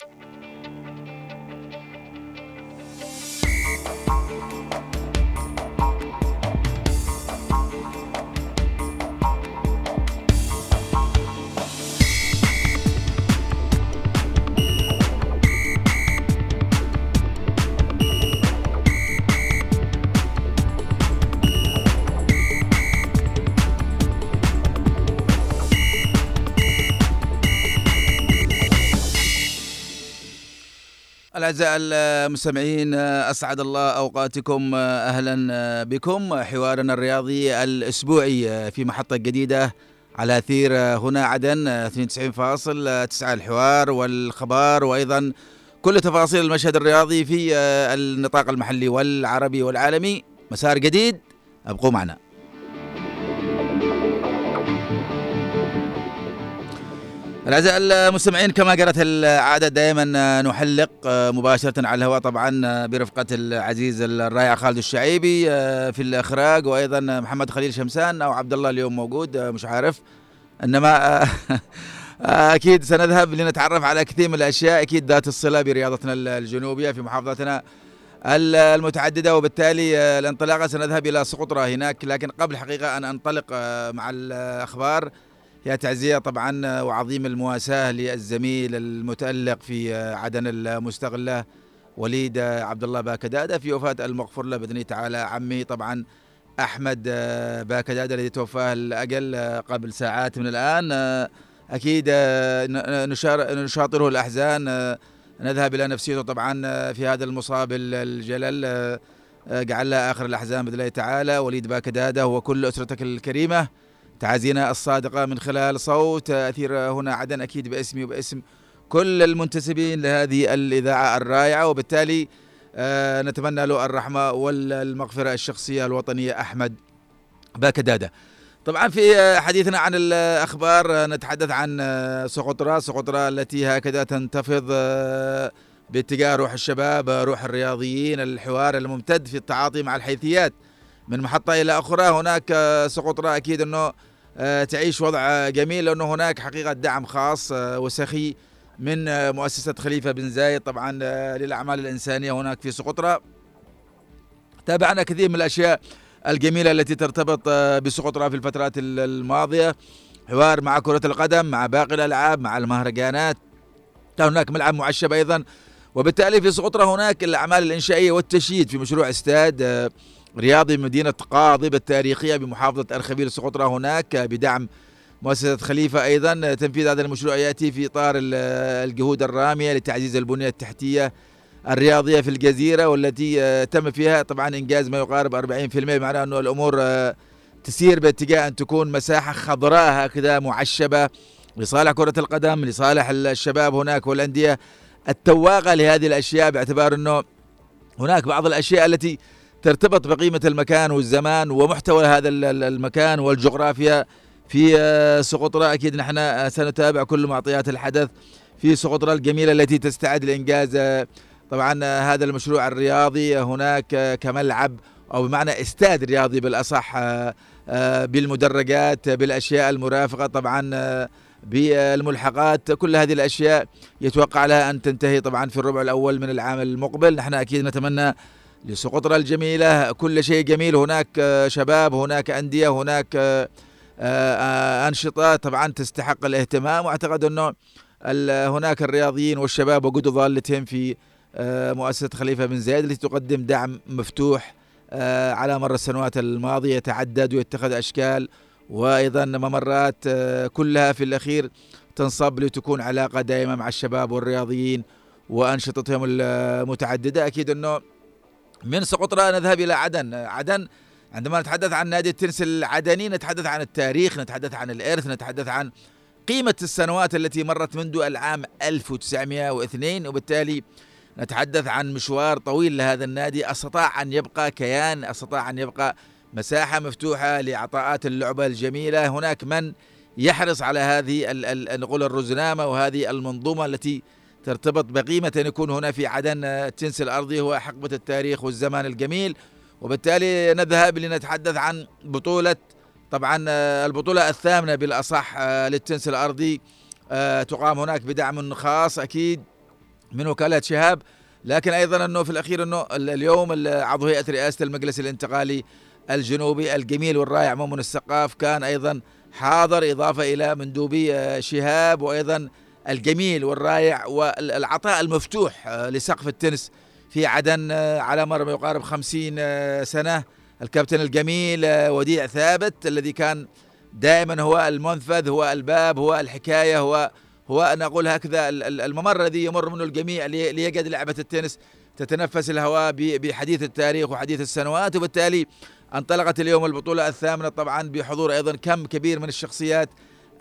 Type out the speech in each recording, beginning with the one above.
you الأعزاء المستمعين أسعد الله أوقاتكم أهلا بكم. حوارنا الرياضي الأسبوعي في محطة جديدة على أثير هنا عدن 92.9 الحوار والخبر وأيضا كل تفاصيل المشهد الرياضي في النطاق المحلي والعربي والعالمي. مسار جديد أبقوا معنا. الأعزاء المستمعين كما جرت العادة دائما نحلق مباشرة على الهواء طبعا برفقة العزيز الرائع خالد الشعيبي في الإخراج وأيضا محمد خليل شمسان أو عبد الله اليوم موجود مش عارف. إنما أكيد سنذهب لنتعرف على كثير من الأشياء أكيد ذات الصلة برياضتنا الجنوبية في محافظتنا المتعددة وبالتالي الانطلاقة سنذهب إلى سقطرى هناك لكن قبل حقيقة أن أنطلق مع الأخبار يا تعزية طبعا وعظيم المواساة للزميل المتألق في عدن المستغلة وليد عبد الله باكدادة في وفاة المغفور له بإذن تعالى. عمي طبعا أحمد باكدادة الذي توفاه الأقل قبل ساعات من الآن. أكيد نشاطره الأحزان. نذهب إلى نفسيته طبعا في هذا المصاب الجلل. جعل آخر الأحزان بإذن الله تعالى. وليد باكدادة وكل أسرتك الكريمة. تعازينا الصادقة من خلال صوت أثير هنا عدن أكيد باسمي وباسم كل المنتسبين لهذه الإذاعة الرائعة وبالتالي نتمنى له الرحمة والمغفرة الشخصية الوطنية أحمد باكدادة. طبعا في حديثنا عن الأخبار نتحدث عن سقطرى سقطرى التي هكذا تنتفض باتجاه روح الشباب روح الرياضيين الحوار الممتد في التعاطي مع الحيثيات. من محطة إلى أخرى هناك سقطرى أكيد أنه تعيش وضع جميل لأنه هناك حقيقة دعم خاص وسخي من مؤسسة خليفة بن زايد. طبعا للأعمال الإنسانية هناك في سقطرى تابعنا كثير من الأشياء الجميلة التي ترتبط بسقطرى في الفترات الماضية. حوار مع كرة القدم مع باقي الألعاب مع المهرجانات. كان هناك ملعب معشب أيضا. وبالتالي في سقطرى هناك الأعمال الإنشائية والتشييد في مشروع استاد رياضي مدينة قاضب التاريخية بمحافظة أرخبيل سقطرى هناك بدعم مؤسسة خليفة أيضا. تنفيذ هذا المشروع يأتي في إطار الجهود الرامية لتعزيز البنية التحتية الرياضية في الجزيرة والتي تم فيها طبعا إنجاز ما يقارب 40% معناه أنه الأمور تسير باتجاه أن تكون مساحة خضراء هكذا معشبة لصالح كرة القدم لصالح الشباب هناك والأندية التواغة لهذه الأشياء باعتبار أنه هناك بعض الأشياء التي ترتبط بقيمة المكان والزمان ومحتوى هذا المكان والجغرافيا في سقطرى أكيد نحن سنتابع كل معطيات الحدث في سقطرى الجميلة التي تستعد لإنجاز طبعا هذا المشروع الرياضي. هناك كملعب أو بمعنى استاد رياضي بالأصح بالمدرجات بالأشياء المرافقة طبعا بالملحقات. كل هذه الأشياء يتوقع لها أن تنتهي طبعا في الربع الأول من العام المقبل. نحن أكيد نتمنى لسقطرى الجميلة. كل شيء جميل. هناك شباب هناك أندية هناك أنشطة. طبعا تستحق الاهتمام. وأعتقد أنه هناك الرياضيين والشباب وجود ضالتهم في مؤسسة خليفة بن زايد التي تقدم دعم مفتوح على مر السنوات الماضية. يتعدد ويتخذ أشكال وأيضا ممرات كلها في الأخير تنصب لتكون علاقة دائمة مع الشباب والرياضيين وأنشطتهم المتعددة. أكيد أنه من سقطرى نذهب إلى عدن. عدن عندما نتحدث عن نادي التنس العدني نتحدث عن التاريخ نتحدث عن الإرث نتحدث عن قيمة السنوات التي مرت منذ العام 1902 وبالتالي نتحدث عن مشوار طويل لهذا النادي. أستطاع أن يبقى كيان أستطاع أن يبقى مساحة مفتوحة لعطاءات اللعبة الجميلة. هناك من يحرص على هذه نقول الرزنامة وهذه المنظومة التي ترتبط بقيمة أن يكون هنا في عدن التنس الأرضي هو حقبة التاريخ والزمان الجميل. وبالتالي نذهب لنتحدث عن بطولة طبعا البطولة الثامنة بالأصح للتنس الأرضي. تقام هناك بدعم خاص أكيد من وكالة شهاب. لكن أيضا أنه في الأخير أنه اليوم عضو هيئة رئاسة المجلس الانتقالي الجنوبي الجميل والرائع مؤمن السقاف كان أيضا حاضر إضافة إلى مندوبي آه، شهاب وأيضا الجميل والرائع والعطاء المفتوح آه، لسقف التنس في عدن آه، على مر ما يقارب خمسين سنة. الكابتن الجميل وديع ثابت الذي كان دائما هو المنفذ هو الباب هو الحكاية هو هو أنا أقول هكذا الممر الذي يمر منه الجميع ليجد لعبة التنس تتنفس الهواء بحديث التاريخ وحديث السنوات. وبالتالي انطلقت اليوم البطولة الثامنة طبعا بحضور أيضا كم كبير من الشخصيات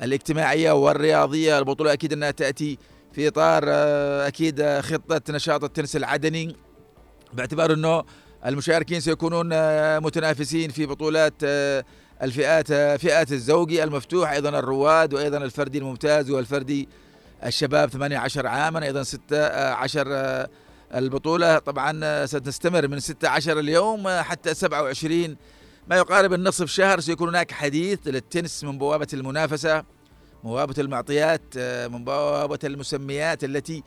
الاجتماعية والرياضية. البطولة أكيد أنها تأتي في إطار آه، أكيد خطة نشاط التنس العدني باعتبار أنه المشاركين سيكونون آه، متنافسين في بطولات آه، الفئات فئات الزوجي المفتوح أيضا الرواد وأيضا الفردي الممتاز والفردي الشباب 18 عاما أيضا 16 البطولة. طبعا ستستمر من 16 اليوم حتى 27 ما يقارب النصف شهر سيكون هناك حديث للتنس من بوابة المنافسة بوابة المعطيات من بوابة المسميات التي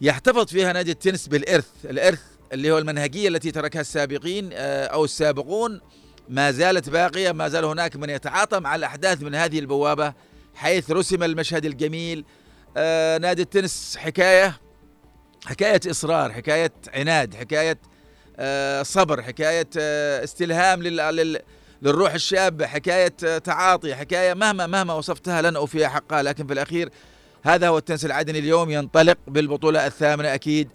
يحتفظ فيها نادي التنس بالإرث. الإرث اللي هو المنهجية التي تركها السابقين أو السابقون ما زالت باقية ما زال هناك من يتعاطى مع الأحداث من هذه البوابة حيث رسم المشهد الجميل. آه نادي التنس حكاية حكاية إصرار حكاية عناد حكاية آه صبر حكاية آه استلهام لل للروح الشابة حكاية آه، تعاطي حكاية مهما مهما وصفتها لن أوفيها حقها. لكن في الأخير هذا هو التنس العدني اليوم ينطلق بالبطولة الثامنة أكيد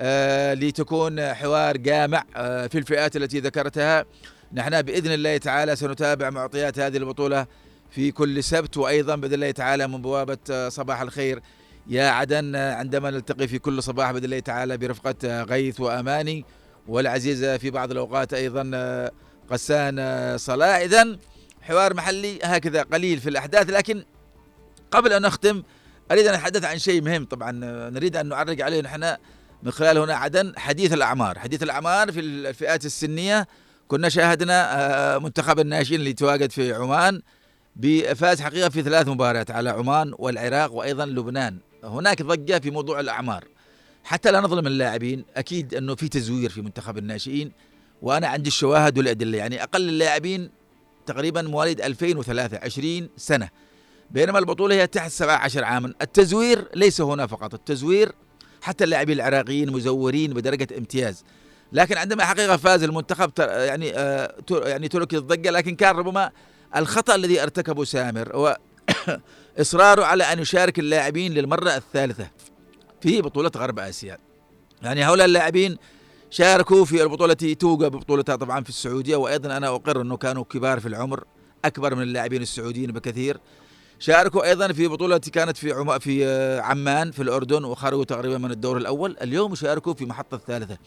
آه لتكون حوار جامع آه في الفئات التي ذكرتها. نحن بإذن الله تعالى سنتابع معطيات هذه البطولة في كل سبت وأيضا بإذن الله تعالى من بوابة صباح الخير يا عدن. عندما نلتقي في كل صباح بإذن الله تعالى برفقة غيث وأماني. والعزيزة في بعض الأوقات أيضا قسان صلاح اذا حوار محلي هكذا قليل في الأحداث لكن قبل أن نختم أريد أن أتحدث عن شيء مهم. طبعا نريد أن نعرج عليه نحن من خلال هنا عدن حديث الأعمار. حديث الأعمار في الفئات السنية. كنا شاهدنا آه، منتخب الناشئين اللي تواجد في عمان بفاز حقيقة في ثلاث مباريات على عمان والعراق وأيضا لبنان. هناك ضجة في موضوع الأعمار. حتى لا نظلم اللاعبين أكيد إنه في تزوير في منتخب الناشئين وأنا عندي الشواهد والأدلة. يعني أقل اللاعبين تقريبا مواليد 2003 20 سنة. بينما البطولة هي تحت 17 عاما. التزوير ليس هنا فقط. التزوير حتى اللاعبين العراقيين مزورين بدرجة امتياز. لكن عندما حقيقة فاز المنتخب يعني آه يعني ترك الضجة لكن كان ربما الخطأ الذي ارتكبه سامر هو إصراره على أن يشارك اللاعبين للمرة الثالثة. في بطولة غرب آسيا. يعني هؤلاء اللاعبين شاركوا في البطولة التي توجا ببطولتها طبعا في السعودية وأيضا أنا أقر أنه كانوا كبار في العمر أكبر من اللاعبين السعوديين بكثير. شاركوا أيضا في بطولة كانت في عم... في عمان في الأردن وخرجوا تقريبا من الدور الأول. اليوم شاركوا في محطة الثالثه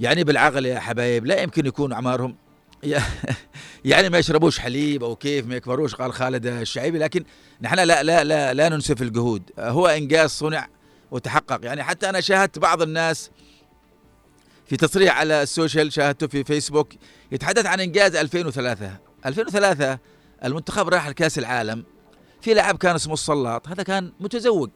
يعني بالعقل يا حبايب لا يمكن يكون أعمارهم يعني ما يشربوش حليب أو كيف ما يكبروش قال خالد الشعيبي. لكن نحن لا لا لا لا ننسف الجهود. هو إنجاز صنع وتحقق. يعني حتى أنا شاهدت بعض الناس في تصريح على السوشيال شاهدته في فيسبوك يتحدث عن إنجاز 2003 2003 المنتخب راح لكأس العالم في لاعب كان اسمه الصلاط هذا كان متزوج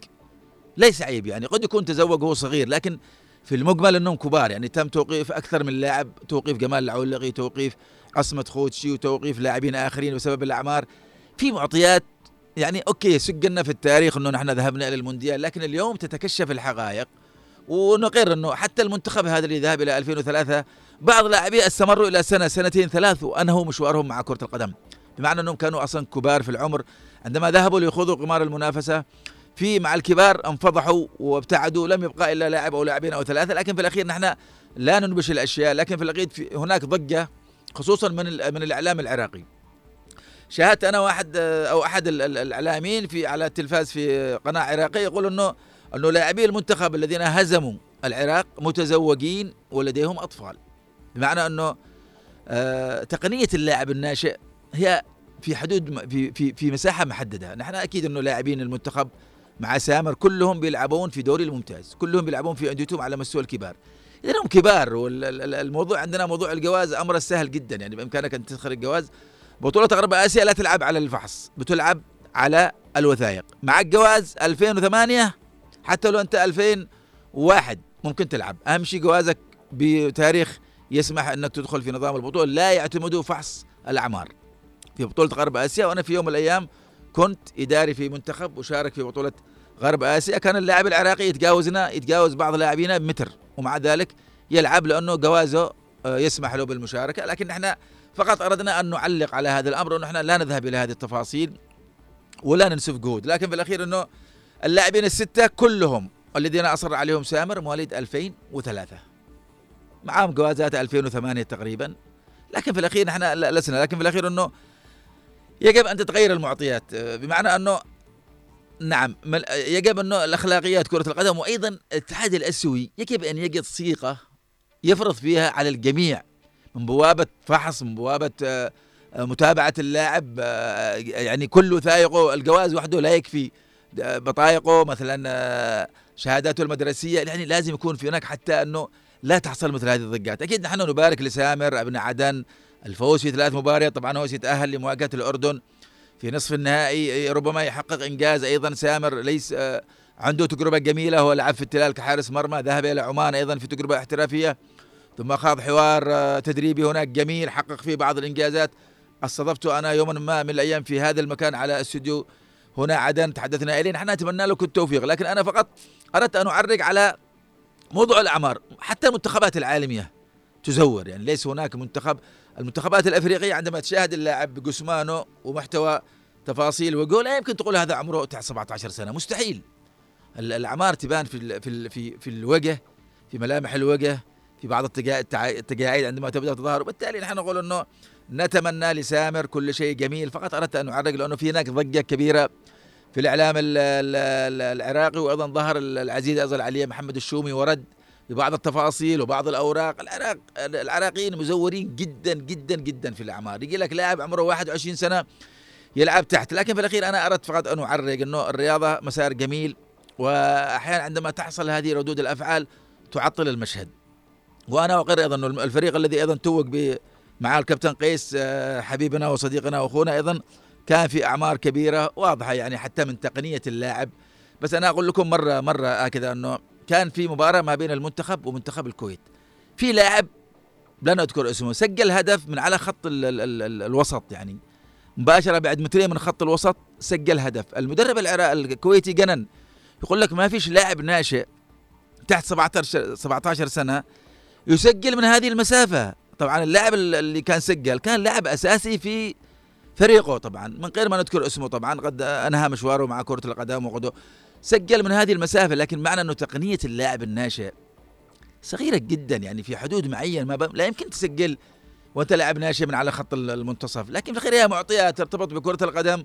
ليس عيب يعني قد يكون تزوج وهو صغير لكن في المجمل إنهم كبار. يعني تم توقيف أكثر من لاعب توقيف جمال العولقي توقيف عصمة خوتشي وتوقيف لاعبين آخرين بسبب الأعمار. في معطيات يعني أوكي سجلنا في التاريخ إنه نحن ذهبنا إلى المونديال لكن اليوم تتكشف الحقائق. ونقر إنه حتى المنتخب هذا اللي ذهب إلى 2003 بعض لاعبيه استمروا إلى سنة سنتين ثلاث وأنهوا مشوارهم مع كرة القدم. بمعنى إنهم كانوا أصلا كبار في العمر. عندما ذهبوا ليخوضوا قمار المنافسة في مع الكبار انفضحوا وابتعدوا لم يبقى إلا لاعب أو لاعبين أو ثلاثة. لكن في الأخير نحن لا ننبش الأشياء لكن في الأخير هناك ضجة خصوصا من من الإعلام العراقي. شاهدت أنا واحد أو أحد الإعلاميين في على التلفاز في قناة عراقية يقول إنه إنه لاعبي المنتخب الذين هزموا العراق متزوجين ولديهم أطفال. بمعنى إنه آه تقنية اللاعب الناشئ هي في حدود في في في مساحة محددة. نحن أكيد إنه لاعبين المنتخب مع سامر كلهم بيلعبون في دوري الممتاز كلهم بيلعبون في أنديتهم على مستوى الكبار. إذا هم كبار والموضوع عندنا موضوع الجواز أمر سهل جدا. يعني بإمكانك أن تدخل الجواز بطولة غرب آسيا لا تلعب على الفحص بتلعب على الوثائق. مع الجواز 2008 حتى لو أنت 2001 ممكن تلعب. أهم شيء جوازك بتاريخ يسمح أنك تدخل في نظام البطولة. لا يعتمدوا فحص الأعمار. في بطولة غرب آسيا وأنا في يوم من الأيام كنت إداري في منتخب وشارك في بطولة غرب آسيا. كان اللاعب العراقي يتجاوزنا يتجاوز بعض لاعبينا بمتر ومع ذلك يلعب لأنه جوازه آه، يسمح له بالمشاركة. لكن إحنا فقط أردنا أن نعلق على هذا الأمر انه إحنا لا نذهب إلى هذه التفاصيل ولا ننسف جهود لكن في الأخير إنه اللاعبين الستة كلهم الذين أصر عليهم سامر مواليد 2003 معاهم جوازات 2008 تقريبا. لكن في الأخير نحن لسنا لكن في الأخير إنه يجب أن تتغير المعطيات. بمعنى إنه نعم يجب إنه الأخلاقيات كرة القدم وأيضا الاتحاد الأسيوي يجب أن يجد صيغة يفرض فيها على الجميع. من بوابة فحص من بوابة آه، متابعة اللاعب آه، يعني كل ثائقه الجواز وحده لا يكفي. بطايقه مثلا آه، شهاداته المدرسية يعني لازم يكون في هناك حتى إنه لا تحصل مثل هذه الضجات. أكيد نحن نبارك لسامر أبن عدن الفوز في ثلاث مباريات طبعا هو سيتاهل لمواجهة الأردن في نصف النهائي ربما يحقق إنجاز أيضا. سامر ليس آه، عنده تجربة جميلة هو لعب في التلال كحارس مرمى ذهب إلى عمان أيضا في تجربة احترافية. ثم خاض حوار آه، تدريبي هناك جميل حقق فيه بعض الإنجازات. استضفته أنا يوما ما من الأيام في هذا المكان على استوديو هنا عدن تحدثنا إليه. نحن نتمنى له كل التوفيق. لكن أنا فقط أردت أن أعرق على موضوع الأعمار. حتى المنتخبات العالمية تزور يعني ليس هناك منتخب. المنتخبات الأفريقية عندما تشاهد اللاعب بجسمانه ومحتوى تفاصيل وجول لا يمكن تقول هذا عمره تحت 17 سنة. مستحيل. الأعمار تبان في في في في الوجه في ملامح الوجه في بعض التجاعيد عندما تبدأ تظهر. وبالتالي نحن نقول إنه نتمنى لسامر كل شيء جميل. فقط أردت أن أعرق لأنه في هناك ضجة كبيرة في الإعلام العراقي وأيضا ظهر العزيز ازل علي محمد الشومي ورد ببعض التفاصيل وبعض الأوراق. العراق العراقيين مزورين جدا جدا جدا في الأعمار. يجي لك لاعب عمره 21 سنة يلعب تحت. لكن في الأخير أنا أردت فقط أن أعرق إنه الرياضة مسار جميل. واحيانا عندما تحصل هذه ردود الأفعال تعطل المشهد. وأنا أقر أيضا الفريق الذي أيضا توج مع الكابتن قيس آه، حبيبنا وصديقنا وأخونا أيضا كان في أعمار كبيرة واضحة يعني حتى من تقنية اللاعب. بس أنا أقول لكم مرة مرة هكذا إنه كان في مباراة ما بين المنتخب ومنتخب الكويت. في لاعب لن أذكر اسمه سجل هدف من على خط ال ال ال الوسط يعني. مباشرة بعد مترين من خط الوسط سجل هدف. المدرب العراق الكويتي جنن يقول لك ما فيش لاعب ناشئ تحت 17 17 سنة يسجل من هذه المسافة. طبعا اللاعب اللي كان سجل كان لاعب أساسي في فريقه طبعا من غير ما نذكر اسمه طبعا قد أنهى مشواره مع كرة القدم وقد سجل من هذه المسافة لكن معنى أنه تقنية اللاعب الناشئ صغيرة جدا يعني في حدود معين ما لا يمكن تسجل وأنت لاعب ناشئ من على خط المنتصف. لكن في الخير هي معطيات ترتبط بكرة القدم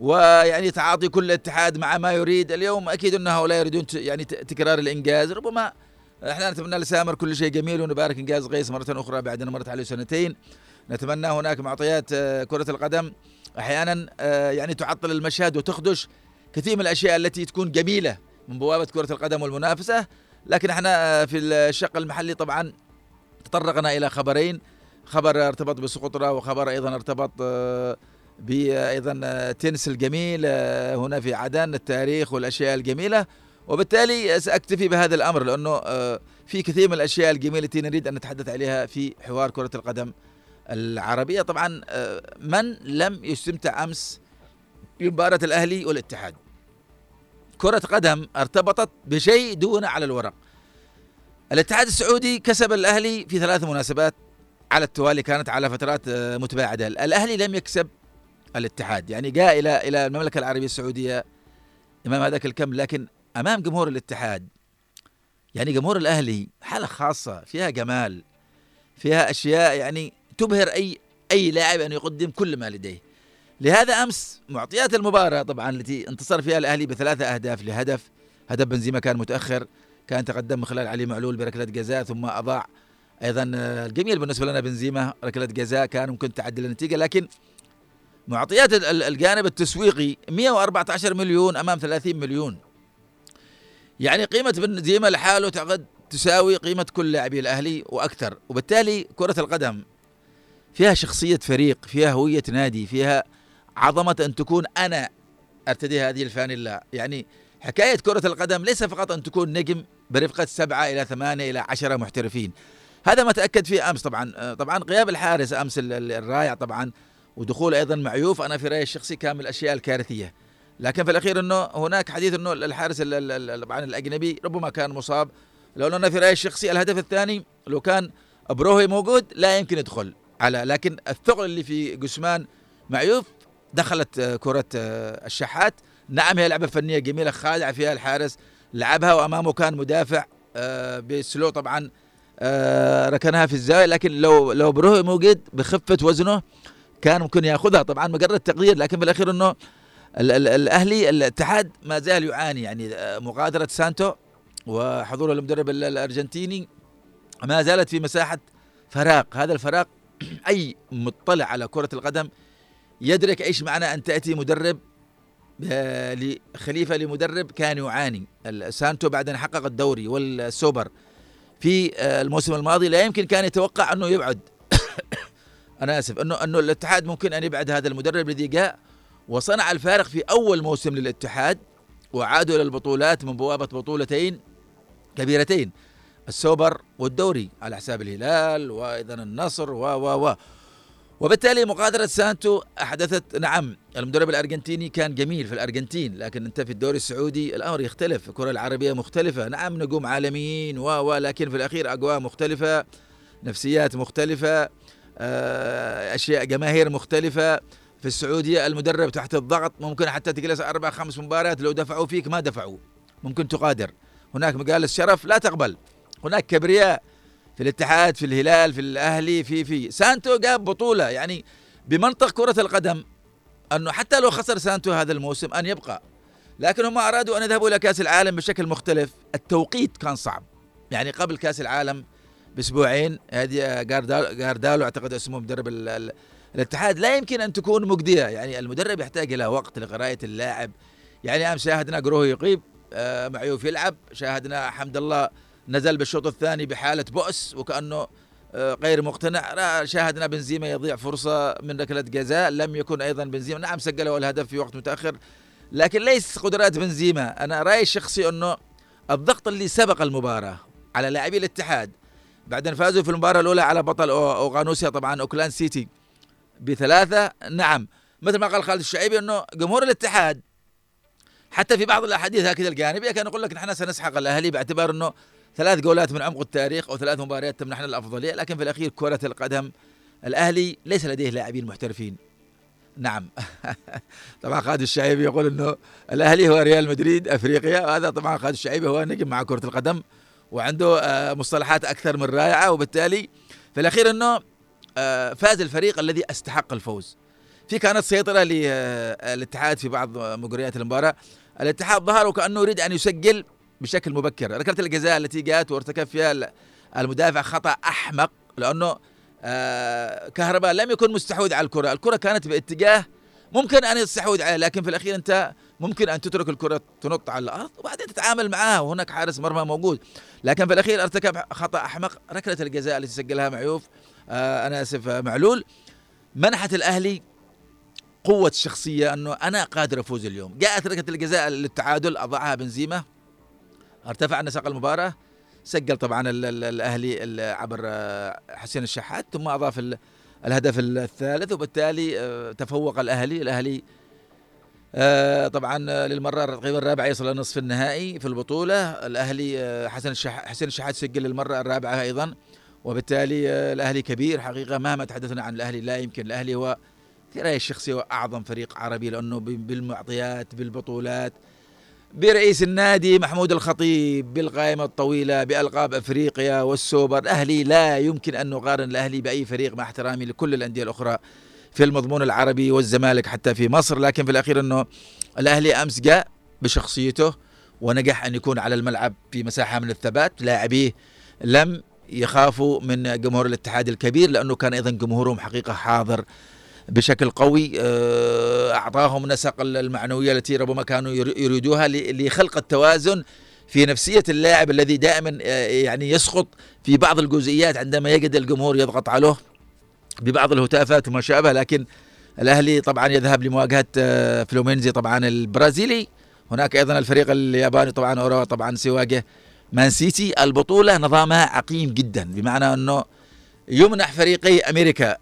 ويعني تعاطي كل اتحاد مع ما يريد. اليوم أكيد ان هؤلاء يريدون يعني تكرار الإنجاز ربما إحنا نتمنى لسامر كل شيء جميل ونبارك إنجاز غيث مرة أخرى بعد أن مرت عليه سنتين. نتمنى هناك معطيات آه، كرة القدم أحيانا آه، يعني تعطل المشهد وتخدش كثير من الأشياء التي تكون جميلة من بوابة كرة القدم والمنافسة. لكن إحنا آه، في الشق المحلي طبعا تطرقنا إلى خبرين. خبر ارتبط بسقطرى وخبر أيضا ارتبط بايضا تنس الجميل هنا في عدن التاريخ والأشياء الجميلة. وبالتالي سأكتفي بهذا الأمر لأنه آه، في كثير من الأشياء الجميلة التي نريد أن نتحدث عليها في حوار كرة القدم العربية. طبعا آه، من لم يستمتع أمس بمباراه الأهلي والاتحاد؟ كرة قدم ارتبطت بشيء دون على الورق. الاتحاد السعودي كسب الأهلي في ثلاث مناسبات على التوالي كانت على فترات آه، متباعدة. الأهلي لم يكسب الاتحاد يعني جاء إلى إلى المملكة العربية السعودية إمام هذاك الكم لكن أمام جمهور الاتحاد. يعني جمهور الأهلي حالة خاصة فيها جمال فيها أشياء يعني تبهر أي أي لاعب أن يقدم كل ما لديه. لهذا أمس معطيات المباراة طبعا التي انتصر فيها الأهلي بثلاثة أهداف لهدف. هدف بنزيما كان متأخر كان تقدم من خلال علي معلول بركلة جزاء ثم أضاع أيضا الجميل بالنسبة لنا بنزيما ركلة جزاء كان ممكن تعدل النتيجة. لكن معطيات الجانب التسويقي 114 مليون أمام 30 مليون. يعني قيمة بنزيما لحاله تعقد تساوي قيمة كل لاعبي الأهلي وأكثر. وبالتالي كرة القدم فيها شخصية فريق فيها هوية نادي فيها عظمة أن تكون أنا أرتدي هذه الفانيلا يعني حكاية كرة القدم ليس فقط أن تكون نجم برفقة سبعة إلى ثمانية إلى عشرة محترفين. هذا ما تأكد فيه أمس طبعا. طبعا غياب الحارس أمس الرائع طبعا ودخول أيضا معيوف. أنا في رأيي الشخصي كان من الأشياء الكارثية. لكن في الأخير إنه هناك حديث إنه الحارس طبعا الأجنبي ربما كان مصاب. لو أنا في رأيي الشخصي الهدف الثاني لو كان بروهي موجود لا يمكن يدخل على لكن الثقل اللي في جسمان معيوف دخلت كرة الشحات. نعم هي لعبة فنية جميلة خادعة فيها الحارس لعبها وأمامه كان مدافع آه، بسلو طبعا آه، ركنها في الزاوية. لكن لو لو بروهي موجود بخفة وزنه كان ممكن يأخذها. طبعا مجرد تقدير لكن في الأخير إنه الأهلي الاتحاد ما زال يعاني يعني آه، مغادرة سانتو وحضور المدرب الأرجنتيني ما زالت في مساحة فراغ. هذا الفراغ أي مطلع على كرة القدم يدرك إيش معنى أن تأتي مدرب آه، خليفة لمدرب كان يعاني. سانتو بعد أن حقق الدوري والسوبر في آه، الموسم الماضي لا يمكن كان يتوقع أنه يبعد. أنا آسف أنه أنه الاتحاد ممكن أن يبعد هذا المدرب الذي جاء وصنع الفارق في أول موسم للاتحاد وعادوا إلى البطولات من بوابة بطولتين كبيرتين السوبر والدوري على حساب الهلال وأيضا النصر و و و. وبالتالي مغادرة سانتو أحدثت نعم المدرب الأرجنتيني كان جميل في الأرجنتين لكن أنت في الدوري السعودي الأمر يختلف الكرة العربية مختلفة نعم نجوم عالميين و ولكن في الأخير أجواء مختلفة نفسيات مختلفة آه، أشياء جماهير مختلفة في السعودية المدرب تحت الضغط ممكن حتى تجلس أربع خمس مباريات لو دفعوا فيك ما دفعوا. ممكن تغادر هناك مجالس شرف لا تقبل. هناك كبرياء في الاتحاد في الهلال في الأهلي في في. سانتو جاب بطولة يعني بمنطق كرة القدم أنه حتى لو خسر سانتو هذا الموسم أن يبقى. لكن هم أرادوا أن يذهبوا إلى كأس العالم بشكل مختلف. التوقيت كان صعب. يعني قبل كأس العالم بأسبوعين هذه جاياردو أعتقد اسمه مدرب الاتحاد لا يمكن أن تكون مجدية. يعني المدرب يحتاج إلى وقت لقرايه اللاعب. يعني أمس شاهدنا قروه يقيب آه معيوف يلعب شاهدنا حمد الله نزل بالشوط الثاني بحالة بؤس وكأنه آه، غير مقتنع. شاهدنا بنزيما يضيع فرصة من ركلة جزاء. لم يكن أيضا بنزيما. نعم سجل الهدف في وقت متأخر. لكن ليس قدرات بنزيما. أنا رأيي الشخصي أنه الضغط اللي سبق المباراة على لاعبي الاتحاد بعدين فازوا في المباراة الأولى على بطل أوغانوسيا طبعا أوكلاند سيتي بثلاثة نعم. مثل ما قال خالد الشعيبي أنه جمهور الاتحاد حتى في بعض الأحاديث هكذا الجانبية كان يقول لك نحن سنسحق الأهلي باعتبار أنه ثلاث جولات من عمق التاريخ أو ثلاث مباريات تمنحنا الأفضلية لكن في الأخير كرة القدم الأهلي ليس لديه لاعبين محترفين. نعم. طبعا خالد الشعيبي يقول إنه الأهلي هو ريال مدريد أفريقيا وهذا طبعا خالد الشعيبي هو نجم مع كرة القدم وعنده آه، مصطلحات أكثر من رائعة وبالتالي في الأخير إنه فاز الفريق الذي استحق الفوز. في كانت سيطرة للاتحاد في بعض مجريات المباراة. الاتحاد ظهر وكأنه يريد أن يسجل بشكل مبكر. ركله الجزاء التي جاءت وارتكب فيها المدافع خطأ أحمق لأنه آه كهرباء لم يكن مستحوذ على الكرة. الكرة كانت باتجاه ممكن أن يستحوذ عليه لكن في الأخير أنت ممكن أن تترك الكرة تنط على الأرض وبعدين تتعامل معها. وهناك حارس مرمى موجود لكن في الأخير ارتكب خطأ أحمق. ركلة الجزاء التي سجلها معيوف. آه أنا آسف معلول. منحت الأهلي قوة الشخصية أنه أنا قادر أفوز اليوم، جاءت ركلة الجزاء للتعادل أضعها بنزيما ارتفع نسق المباراة. سجل طبعا الأهلي عبر آه، حسين الشحات ثم أضاف الهدف الثالث وبالتالي آه، تفوق الأهلي. الأهلي آه، طبعا للمرة تقريبا الرابعه يصل لنصف النهائي في البطولة. الأهلي حسن حسين الشحات سجل للمرة الرابعة أيضا. وبالتالي الأهلي كبير حقيقة مهما تحدثنا عن الأهلي لا يمكن الأهلي هو في رأيي الشخصي هو أعظم فريق عربي لأنه بالمعطيات بالبطولات برئيس النادي محمود الخطيب بالقائمة الطويلة بألقاب أفريقيا والسوبر. الأهلي لا يمكن أن نقارن الأهلي بأي فريق مع احترامي لكل الأندية الأخرى في المضمون العربي والزمالك حتى في مصر. لكن في الأخير أنه الأهلي أمس جاء بشخصيته ونجح أن يكون على الملعب في مساحة من الثبات. لاعبيه لم يخافوا من جمهور الاتحاد الكبير لأنه كان أيضا جمهورهم حقيقة حاضر بشكل قوي. آه، أعطاهم نسق المعنوية التي ربما كانوا يريدوها لخلق التوازن في نفسية اللاعب الذي دائما آه، يعني يسقط في بعض الجزئيات عندما يجد الجمهور يضغط عليه ببعض الهتافات وما شابه. لكن الأهلي طبعا يذهب لمواجهة آه، فلومينزي طبعا البرازيلي. هناك أيضا الفريق الياباني طبعا اوراوا طبعا سيواجه مان سيتي البطولة نظامها عقيم جدا بمعنى أنه يمنح فريقي أمريكا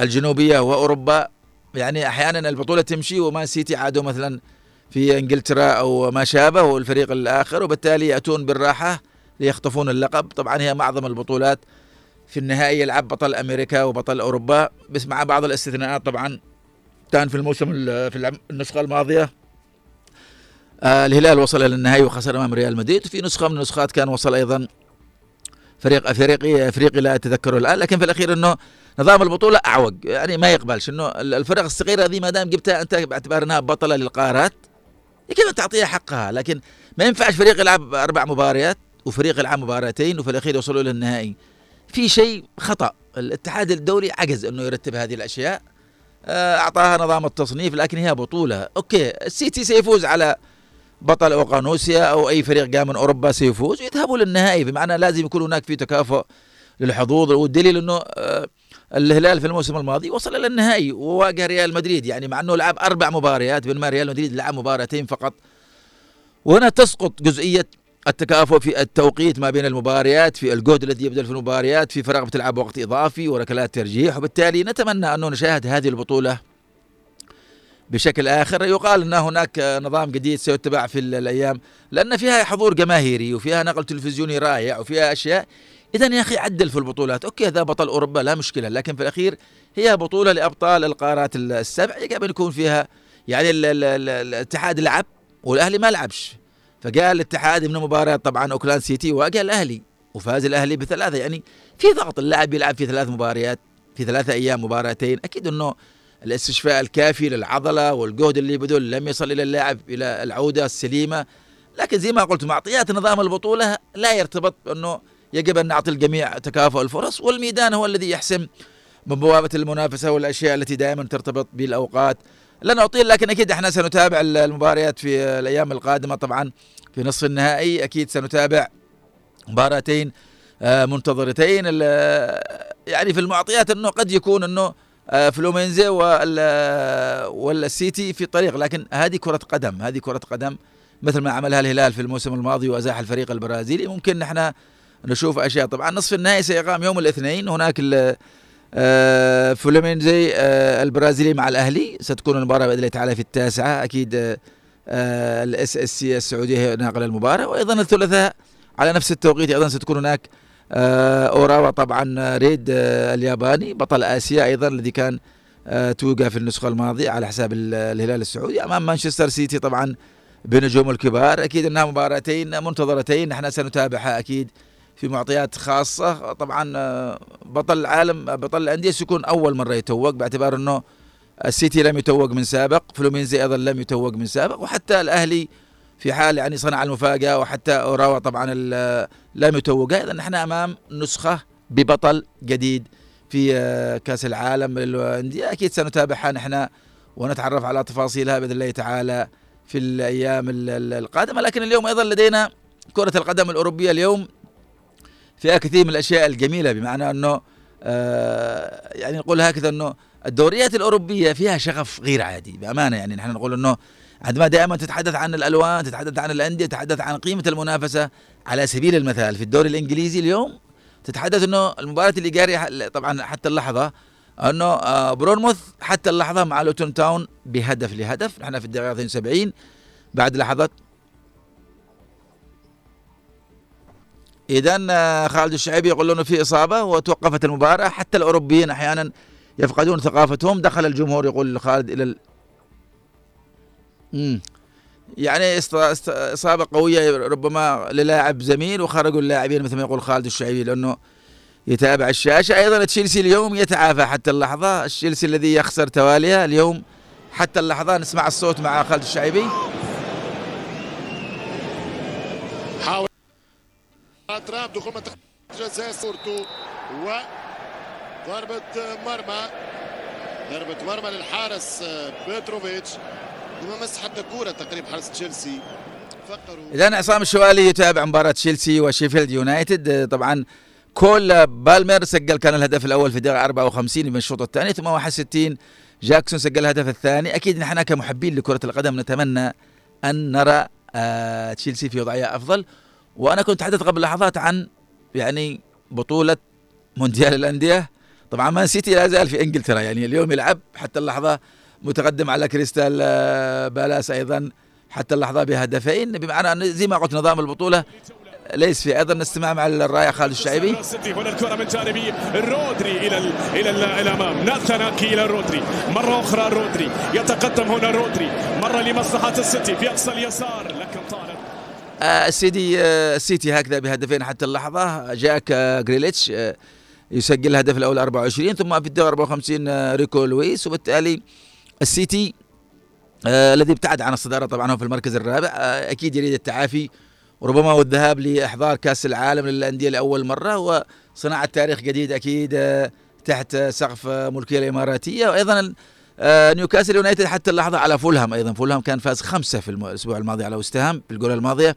الجنوبية وأوروبا. يعني أحيانا البطولة تمشي ومان سيتي عادوا مثلا في إنجلترا أو ما شابه والفريق الآخر وبالتالي يأتون بالراحة ليخطفون اللقب. طبعا هي معظم البطولات في النهائي يلعب بطل أمريكا وبطل أوروبا. بس مع بعض الاستثناءات طبعا كان في الموسم في النسخة الماضية الهلال وصل إلى النهائي وخسر أمام ريال مدريد. وفي نسخة من النسخات كان وصل أيضا فريق افريقي افريقي لا أتذكره الآن لكن في الأخير إنه نظام البطولة أعوج. يعني ما يقبلش إنه الفرق الصغيرة ذي ما دام جبتها أنت باعتبار انها بطلة للقارات أن تعطيها حقها. لكن ما ينفعش فريق يلعب أربع مباريات وفريق يلعب مباراتين وفي الأخير يوصلوا إلى النهائي. في شيء خطأ. الاتحاد الدولي عجز إنه يرتب هذه الأشياء. آه، أعطاها نظام التصنيف لكن هي بطولة. أوكي السيتي سيفوز على بطل أوقيانوسيا أو أي فريق جاء من أوروبا سيفوز ويذهبوا للنهائي. بمعنى لازم يكون هناك في تكافؤ للحظوظ والدليل إنه آه، الهلال في الموسم الماضي وصل إلى النهائي وواجه ريال مدريد. يعني مع إنه لعب أربع مباريات بينما ريال مدريد لعب مباراتين فقط. وهنا تسقط جزئية التكافؤ في التوقيت ما بين المباريات في الجهد الذي يبذل في المباريات في فرق بتلعب وقت إضافي وركلات ترجيح. وبالتالي نتمنى أنه نشاهد هذه البطولة بشكل آخر. يقال إن هناك نظام جديد سيتبع في الأيام لأن فيها حضور جماهيري وفيها نقل تلفزيوني رائع وفيها أشياء. اذا يا أخي عدل في البطولات. أوكي هذا بطل أوروبا لا مشكلة لكن في الأخير هي بطولة لأبطال القارات السبع يجب ان يكون فيها يعني الاتحاد لعب والأهلي ما لعبش. فقال الاتحاد من مباراة طبعا أوكلاند سيتي واجه الأهلي وفاز الأهلي بثلاثة. يعني في ضغط اللاعب يلعب في ثلاث مباريات في ثلاثة أيام مباراتين. أكيد إنه الاستشفاء الكافي للعضلة والجهد اللي بذل لم يصل إلى اللاعب إلى العودة السليمة. لكن زي ما قلت معطيات نظام البطولة لا يرتبط انه يجب أن نعطي الجميع تكافؤ الفرص والميدان هو الذي يحسم من بوابة المنافسة والأشياء التي دائما ترتبط بالأوقات. لن أطيل لكن أكيد إحنا سنتابع المباريات في الأيام القادمة طبعا في نصف النهائي. أكيد سنتابع مباراتين آه، منتظرتين. يعني في المعطيات إنه قد يكون آه، فلومينزي والسيتي في طريق لكن هذه كرة قدم هذه كرة قدم مثل ما عملها الهلال في الموسم الماضي وأزاح الفريق البرازيلي. ممكن نحن نشوف أشياء. طبعا نصف النهائي سيقام يوم الاثنين هناك آه، فلومينزي البرازيلي مع الأهلي. ستكون المباراة بإذن الله تعالى في التاسعة. أكيد ال SSC السعودية هي ناقل المباراة. وأيضا الثلاثاء على نفس التوقيت أيضا ستكون هناك آه، أوراوا طبعا ريد آه، الياباني بطل آسيا أيضا الذي كان آه، توج في النسخة الماضية على حساب الهلال السعودي. أمام مانشستر سيتي طبعا بنجوم الكبار أكيد أنها مباراتين منتظرتين نحن سنتابعها أكيد في معطيات خاصة. طبعا بطل العالم بطل الأندية سيكون أول مره يتوق باعتبار أنه السيتي لم يتوق من سابق فلومينزي أيضا لم يتوق من سابق وحتى الأهلي في حال يعني صنع المفاجأة وحتى اوراوا طبعا لم يتوقها اذا نحن أمام نسخة ببطل جديد في آه، كأس العالم للأندية. أكيد سنتابعها نحن ونتعرف على تفاصيلها بإذن الله تعالى في الأيام القادمة. لكن اليوم أيضا لدينا كرة القدم الأوروبية اليوم فيها كثير من الأشياء الجميلة بمعنى إنه آه يعني نقول هكذا إنه الدوريات الأوروبية فيها شغف غير عادي. بأمانة يعني نحن نقول إنه عندما دائما تتحدث عن الألوان تتحدث عن الأندية تتحدث عن قيمة المنافسة على سبيل المثال في الدوري الإنجليزي اليوم تتحدث إنه المباراة اللي جاريه طبعا حتى اللحظة إنه آه، برونموث حتى اللحظة مع لوتون تاون بهدف لهدف. نحن في الدقيقة 72 بعد لحظات اذا آه، خالد الشعيبي يقول إنه في إصابة وتوقفت المباراة. حتى الأوروبيين أحيانا يفقدون ثقافتهم. دخل الجمهور يقول خالد إلى امم يعني اصابه قويه ربما للاعب زميل وخرجوا اللاعبين مثل ما يقول خالد الشعيبي لأنه يتابع الشاشه أيضا تشيلسي اليوم يتعافى حتى اللحظه تشيلسي الذي يخسر تواليها اليوم حتى اللحظه نسمع الصوت مع خالد الشعيبي حاول تراب دخول منطقه جزاء صورته و ضربه مرمى ضربه مرمى للحارس بيتروفيتش وما مس حتى كورة تقريبا حارس تشيلسي. اذا عصام الشوالي يتابع مباراة تشيلسي وشيفيلد يونايتد. طبعا كول بالمر سجل كان الهدف الأول في الدقيقة 54 من الشوط الثاني ثم 61 جاكسون سجل الهدف الثاني. أكيد نحن كمحبين لكرة القدم نتمنى أن نرى آه تشيلسي في وضعية أفضل. وأنا كنت تحدثت قبل لحظات عن يعني بطولة مونديال الأندية. طبعا مان سيتي لا زال في إنجلترا يعني اليوم يلعب حتى اللحظة متقدم على كريستال آه، بالاس أيضا حتى اللحظة بهدفين. بمعنى ان زي ما قلت نظام البطولة ليس في أيضا استماع مع الرائع خالد الشعيبي. هنا الكرة من جانب رودري إلى ال إلى ال الأمام. ناثان أكي إلى رودري. مرة أخرى رودري. يتقدم هنا رودري. مرة لمصلحة السيتي. في اقصى اليسار. لكن طالب آه السيتي آه السيتي هكذا بهدفين حتى اللحظة. جاك جريليتش يسجل الهدف الأول 24 ثم في الدور 54 آه ريكو لويس وبالتالي السيتي آه الذي ابتعد عن الصدارة طبعا هو في المركز الرابع. آه أكيد يريد التعافي وربما والذهاب لإحضار كأس العالم للأندية لأول مرة. وصناعه تاريخ جديد أكيد آه تحت سقف الملكيه الإماراتية. وأيضا آه نيوكاسل يونايتد حتى اللحظة على فولهام. أيضا فولهام كان فاز خمسة في الأسبوع الماضي على وستهام في الجولة الماضية.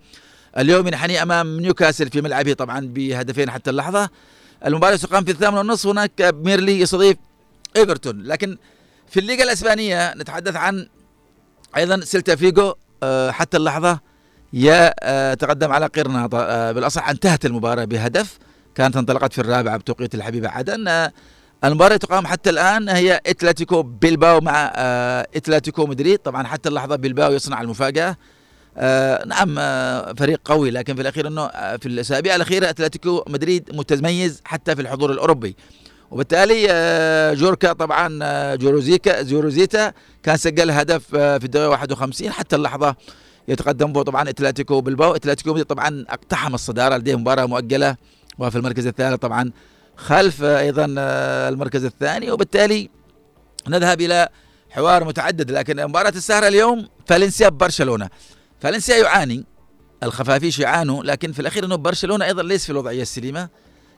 اليوم ينحني أمام نيوكاسل في ملعبه طبعا بهدفين حتى اللحظة. المباراة ستقام في الثامن والنصف. هناك ميرلي يستضيف إيفرتون. لكن في الليغا الأسبانية نتحدث عن أيضا سيلتا فيغو آه حتى اللحظة يا آه تقدم على غرناطة آه بالأصح انتهت المباراة بهدف كانت انطلقت في الرابعه بتوقيت الحبيبه عدن. المباراة تقام حتى الآن هي أتلتيكو بيلباو مع أتلتيكو مدريد. طبعا حتى اللحظة بيلباو يصنع المفاجأة. نعم فريق قوي لكن في الأخير أنه في الأسابيع الأخيرة أتلتيكو مدريد متميز حتى في الحضور الأوروبي. وبالتالي آه جوركا طبعا آه جوروزيكا جوروزيتا كان سجل هدف آه في الدقيقة 51 حتى اللحظة يتقدم به طبعا أتلتيكو بلباو. أتلتيكو طبعا اقتحم الصدارة لديه مباراة مؤجلة وفي المركز الثالث طبعا خلف أيضا المركز الثاني. وبالتالي نذهب إلى حوار متعدد لكن مباراة السهرة اليوم فالنسيا ببرشلونة. فالنسيا يعاني الخفافيش يعانوا لكن في الأخير إنه برشلونة أيضا ليس في الوضعية السليمة.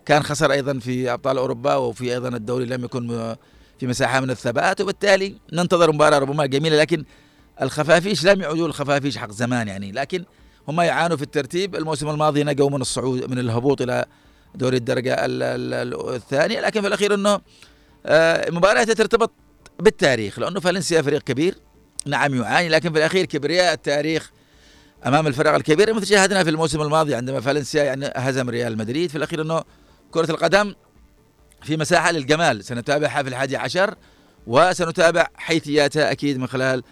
كان خسر أيضا في أبطال أوروبا وفي أيضا الدوري لم يكن في مساحة من الثبات وبالتالي ننتظر مباراة ربما جميلة لكن الخفافيش لم يعودوا الخفافيش حق زمان يعني لكن هم يعانوا في الترتيب. الموسم الماضي نجوا من الصعود من الهبوط إلى دوري الدرجة الثانية لكن في الأخير أنه مباراة ترتبط بالتاريخ لأنه فالنسيا فريق كبير نعم يعاني لكن في الأخير كبرياء التاريخ أمام الفرق الكبيرة. مثل شاهدنا في الموسم الماضي عندما فالنسيا يعني هزم ريال مدريد في الأخير أنه كرة القدم في مساحة للجمال. سنتابعها في الحادي عشر وسنتابع حيثياتها أكيد من خلال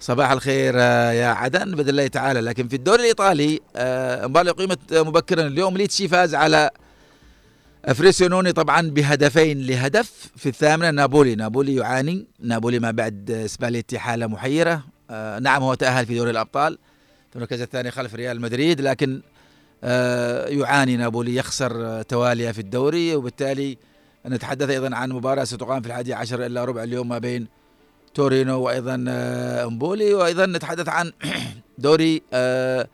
صباح الخير يا عدن بإذن الله تعالى. لكن في الدوري الإيطالي مباراة قيمت مبكرا اليوم. ليتشي فاز على فروسينوني طبعا بهدفين لهدف. في الثامنة نابولي. نابولي يعاني. نابولي ما بعد سباليتي حالة محيرة. آه نعم هو تأهل في دوري الأبطال. في المركز الثاني خلف ريال مدريد. لكن آه يعاني نابولي يخسر تواليا في الدوري وبالتالي نتحدث أيضا عن مباراة ستقام في الحادي عشر إلا ربع اليوم ما بين تورينو وأيضا آه إمبولي. وأيضا نتحدث عن دوري آه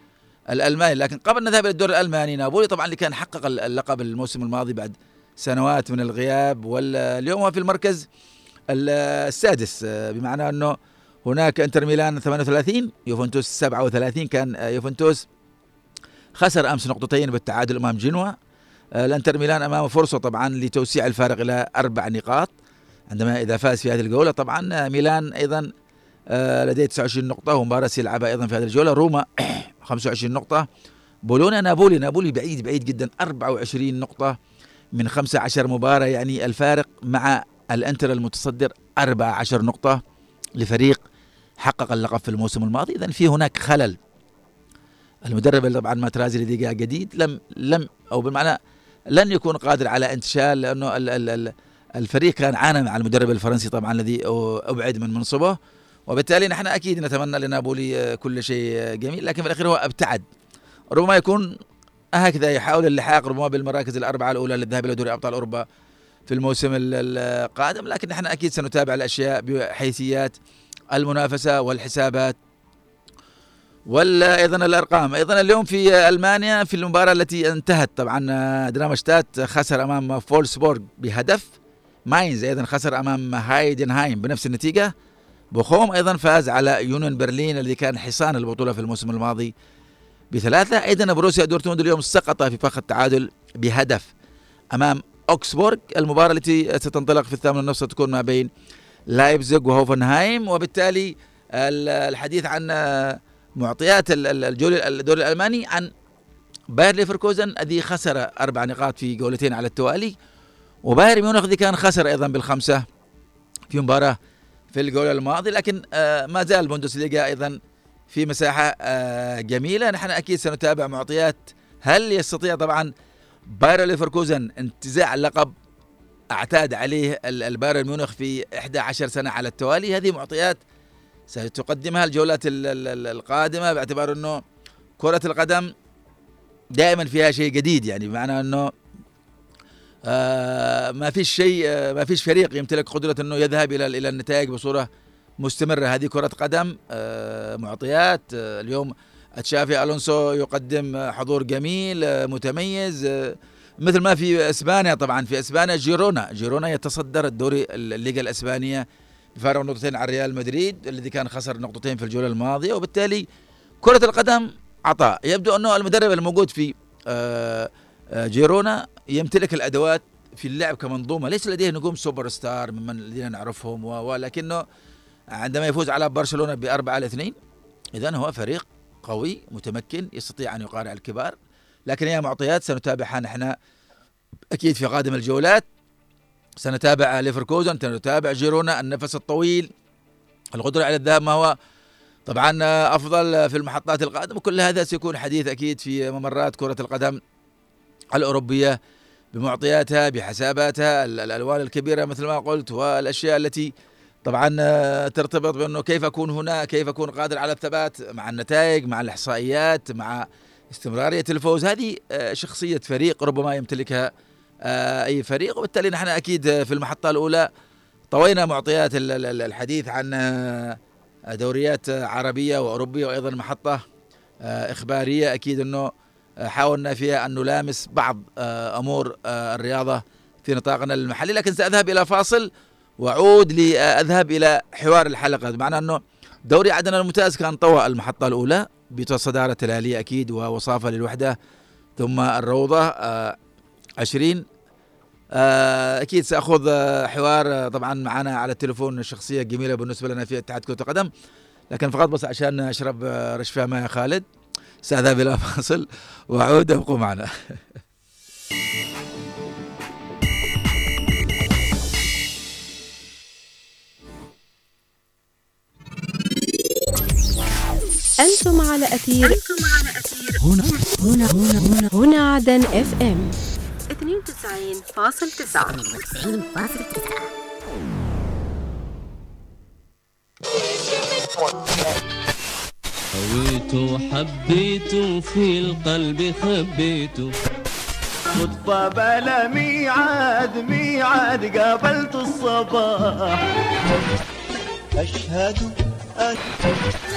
الألماني. لكن قبل نذهب إلى الدوري الألماني نابولي طبعا اللي كان حقق اللقب الموسم الماضي بعد سنوات من الغياب واليوم هو في المركز السادس. بمعنى أنه هناك إنتر ميلان 38 يوفنتوس 37 كان يوفنتوس خسر أمس نقطتين بالتعادل أمام جنوا. الانتر ميلان امامه فرصة طبعا لتوسيع الفارق إلى أربع نقاط. عندما إذا فاز في هذه الجولة طبعا ميلان أيضا لديه 29 نقطة ومباراه سيلعبها أيضا في هذه الجولة. روما 25 نقطة. بولونا نابولي نابولي بعيد بعيد جدا. 24 نقطة من 15 مباراة يعني الفارق مع الإنتر المتصدر 14 نقطة لفريق حقق اللقب في الموسم الماضي. اذا في هناك خلل. المدرب طبعا ماترازي لديجا جديد لم لم أو بالمعنى لن يكون قادر على انتشال لأنه ال ال ال الفريق كان عانى مع المدرب الفرنسي طبعا الذي أبعد من منصبه. وبالتالي نحن أكيد نتمنى لنابولي كل شيء جميل لكن في الأخير هو ابتعد. ربما يكون هكذا يحاول اللحاق ربما بالمراكز الأربعة الأولى للذهاب إلى دوري أبطال أوروبا في الموسم القادم لكن نحن أكيد سنتابع الأشياء بحيثيات المنافسة والحسابات. ولا أيضا الأرقام. أيضا اليوم في ألمانيا في المباراة التي انتهت طبعا دارمشتات خسر أمام فولسبورغ بهدف. ماينز أيضا خسر أمام هايدنهايم بنفس النتيجة. بوخوم أيضا فاز على يونيون برلين الذي كان حصان البطولة في الموسم الماضي بثلاثة. أيضا بوروسيا دورتموند اليوم سقط في فخ التعادل بهدف أمام أوكسبورغ. المباراة التي ستنطلق في الثامن والنصف ستكون ما بين لايبزيغ وهوفنهايم وبالتالي الحديث عن معطيات الدوري الألماني عن باير ليفركوزن الذي خسر أربع نقاط في جولتين على التوالي. وباير ميونخ الذي كان خسر أيضا بالخمسة في مباراة في الجولة الماضية. لكن آه، ما زال البوندسليغا أيضا في مساحة آه، جميلة. نحن أكيد سنتابع معطيات. هل يستطيع طبعا باير ليفركوزن انتزاع اللقب؟ أعتاد عليه البايرن ميونخ في 11 سنة على التوالي. هذه معطيات ستقدمها الجولات القادمة باعتبار أنه كرة القدم دائما فيها شيء جديد يعني بمعنى أنه آه ما فيش شيء آه ما فيش فريق يمتلك قدرة أنه يذهب إلى إلى النتائج بصورة مستمرة. هذه كرة قدم آه معطيات آه اليوم تشافي ألونسو يقدم حضور جميل آه متميز آه مثل ما في إسبانيا طبعا. في إسبانيا جيرونا جيرونا يتصدر الدوري الليغا الإسبانية بفارق نقطتين عن ريال مدريد الذي كان خسر نقطتين في الجولة الماضية وبالتالي كرة القدم عطاء. يبدو أنه المدرب الموجود في آه، آه، جيرونا يمتلك الأدوات في اللعب كمنظومة ليس لديه نجوم سوبر ستار ممن الذين نعرفهم ولكنه عندما يفوز على برشلونة بأربعة على اثنين اذا هو فريق قوي متمكن يستطيع أن يقارع الكبار. لكن هي معطيات سنتابعها نحن أكيد في قادم الجولات. سنتابع ليفركوزن سنتابع جيرونا النفس الطويل القدرة على الذهاب ما هو طبعا أفضل في المحطات القادمة. كل هذا سيكون حديث أكيد في ممرات كرة القدم الأوروبية بمعطياتها بحساباتها الألوان الكبيرة مثل ما قلت والأشياء التي طبعا ترتبط بأنه كيف أكون هنا كيف أكون قادر على الثبات مع النتائج مع الإحصائيات مع استمرارية الفوز. هذه شخصية فريق ربما يمتلكها آه، أي فريق. وبالتالي نحن أكيد في المحطة الأولى طوينا معطيات الحديث عن آه، دوريات عربية وأوروبية وأيضا محطة إخبارية. أكيد إنه حاولنا فيها أن نلامس بعض أمور الرياضة في نطاقنا المحلي. لكن سأذهب إلى فاصل وأعود لأذهب إلى حوار الحلقة. بمعنى إنه دوري عدن الممتاز كان طوى المحطة الأولى بصدارة الآلية أكيد ووصافة للوحدة ثم الروضة آه عشرين آه أكيد سأخذ آه حوار آه طبعا معنا على التليفون شخصية جميلة بالنسبة لنا في اتحاد كرة القدم لكن فقط بس عشان أشرب آه رشفة ماء خالد سأذهب إلى فاصل وأعود ابقوا معنا أنتم على أثير أنتم على أثير هنا هنا هنا هنا, هنا عدن اف ام 92.9 هويته حبيته في القلب خبيته صدفة بلا ميعاد ميعاد قابلت الصباح. أشهد أشهد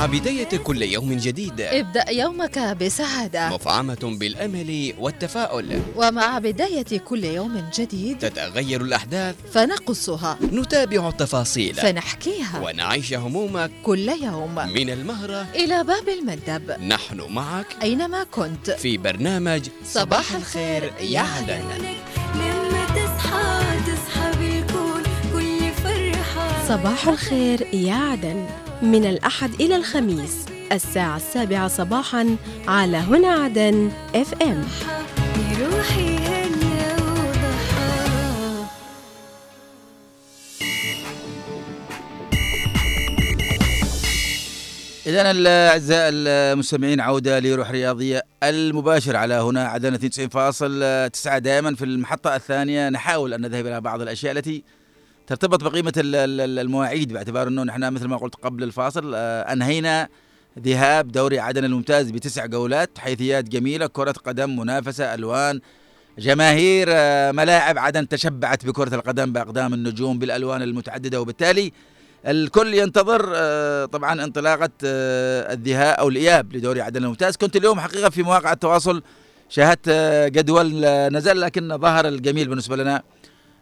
مع بداية كل يوم جديد. ابدأ يومك بسعادة. مفعمة بالأمل والتفاؤل. ومع بداية كل يوم جديد تتغير الأحداث. فنقصها. نتابع التفاصيل. فنحكيها. ونعيش همومك. كل يوم. من المهرة. إلى باب المندب. نحن معك. أينما كنت. في برنامج صباح الخير يا عدن صباح الخير يا عدن. من الأحد إلى الخميس الساعة السابعة صباحا على هنا عدن اف ام روحي إذا الأعزاء المستمعين عودة لروح رياضية المباشر على هنا عدن 92.9 دائما في المحطة الثانية. نحاول أن نذهب إلى بعض الأشياء التي ترتبط بقيمة المواعيد باعتبار إنه نحن مثل ما قلت قبل الفاصل آه، أنهينا ذهاب دوري عدن الممتاز بتسع جولات حيثيات جميلة كرة قدم منافسة ألوان جماهير آه، ملاعب عدن تشبعت بكرة القدم بأقدام النجوم بالألوان المتعددة وبالتالي الكل ينتظر آه، طبعا انطلاقة الذهاب أو الإياب لدوري عدن الممتاز. كنت اليوم حقيقة في مواقع التواصل شاهدت جدول نزل لكن ظهر الجميل بالنسبة لنا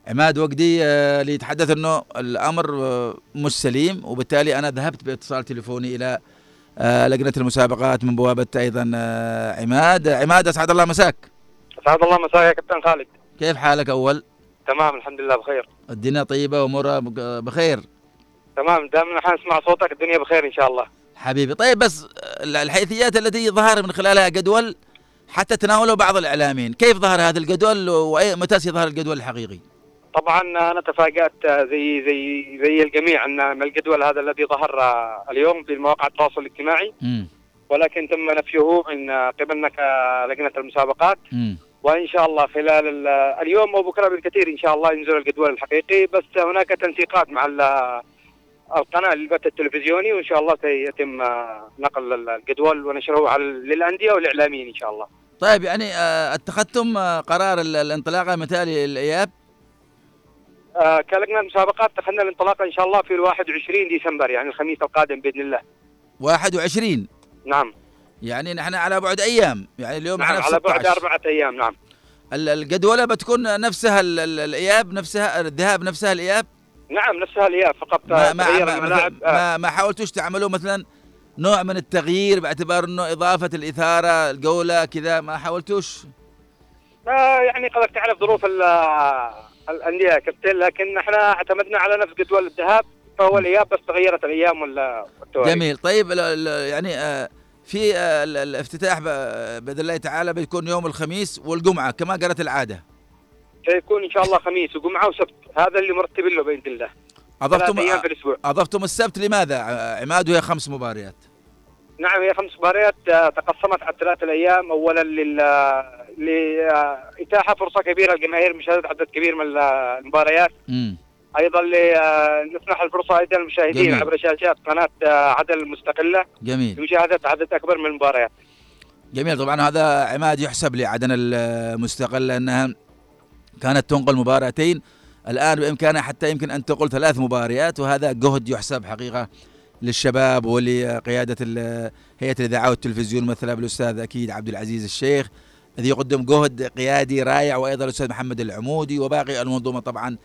عماد وقدي آه، اللي يتحدث إنه الأمر آه، مش سليم وبالتالي أنا ذهبت باتصال تليفوني إلى آه، لجنة المسابقات من بوابة أيضا آه، عماد. عماد أسعد الله مساك. أسعد الله مساك يا كابتن خالد. كيف حالك أول؟ تمام الحمد لله بخير. الدنيا طيبة وأمورها بخير. تمام دائما نحن نسمع صوتك الدنيا بخير إن شاء الله. حبيبي طيب بس آه، الحيثيات التي ظهر من خلالها جدول حتى تناوله بعض الإعلاميين كيف ظهر هذا الجدول ومتى سيظهر الجدول الحقيقي؟ طبعا أنا تفاجأت زي زي زي الجميع أن الجدول هذا الذي ظهر اليوم في مواقع التواصل الاجتماعي. ولكن تم نفيه من قبلنا كلجنة المسابقات. وإن شاء الله خلال ال- اليوم أو بكرة بالكثير إن شاء الله ينزل الجدول الحقيقي. بس هناك تنسيقات مع ال- القناة للبث التلفزيوني. وإن شاء الله سيتم نقل الجدول ونشره على للأندية والإعلاميين إن شاء الله. طيب يعني آه، اتخذتم قرار ال- الانطلاقة مثالي الاياب كلجنه المسابقات اتخذنا الانطلاقه إن شاء الله في ال 21 ديسمبر يعني الخميس القادم بإذن الله. 21 نعم. يعني نحن على بعد أيام يعني اليوم نعم على بعد 16 أربعة أيام نعم. ال- الجدولة بتكون نفسها ال- ال- الإياب نفسها الذهاب نفسها الإياب؟ نعم نفسها الإياب فقط ما ما تغير ما, آه، ما, ما حاولتوش تعملوا مثلا نوع من التغيير باعتبار إنه إضافة الإثارة الجولة كذا ما حاولتوش؟ آه، يعني قدرت تعرف ظروف ال- الأندية كابتن لكن إحنا اعتمدنا على نفس جدول الذهاب فهو الإياب بس تغيرت الأيام والتواريخ. جميل. طيب ال- ال- يعني آه، في آه، ال- الافتتاح بإذن الله تعالى بيكون يوم الخميس والجمعة كما جرت العادة. سيكون إن شاء الله خميس وجمعة وسبت هذا اللي مرتبين له بإذن الله. أضفتم أيام في الأسبوع. أضفتم السبت لماذا؟ آه، عماد وهي خمس مباريات. نعم هي خمس مباريات آه، تقسمت على ثلاث الأيام. اولا لل لإتاحة فرصة كبيرة للجماهير مشاهده عدد كبير من المباريات. أيضا لنسمح الفرصة أيضا للمشاهدين جميل. عبر شاشات قناة آه، عدن المستقله جميل. لمشاهدة عدد أكبر من المباريات. جميل. طبعا هذا عماد يحسب لعدن المستقل لانها كانت تنقل مباراتين. الآن بإمكانها حتى يمكن أن تنقل ثلاث مباريات وهذا جهد يحسب حقيقة للشباب ولقيادة هيئة الإذاعة والتلفزيون مثلا بالاستاذ أكيد عبد العزيز الشيخ. الذي يقدم جهد قيادي رائع وأيضا الأستاذ محمد العمودي وباقي المنظومة طبعا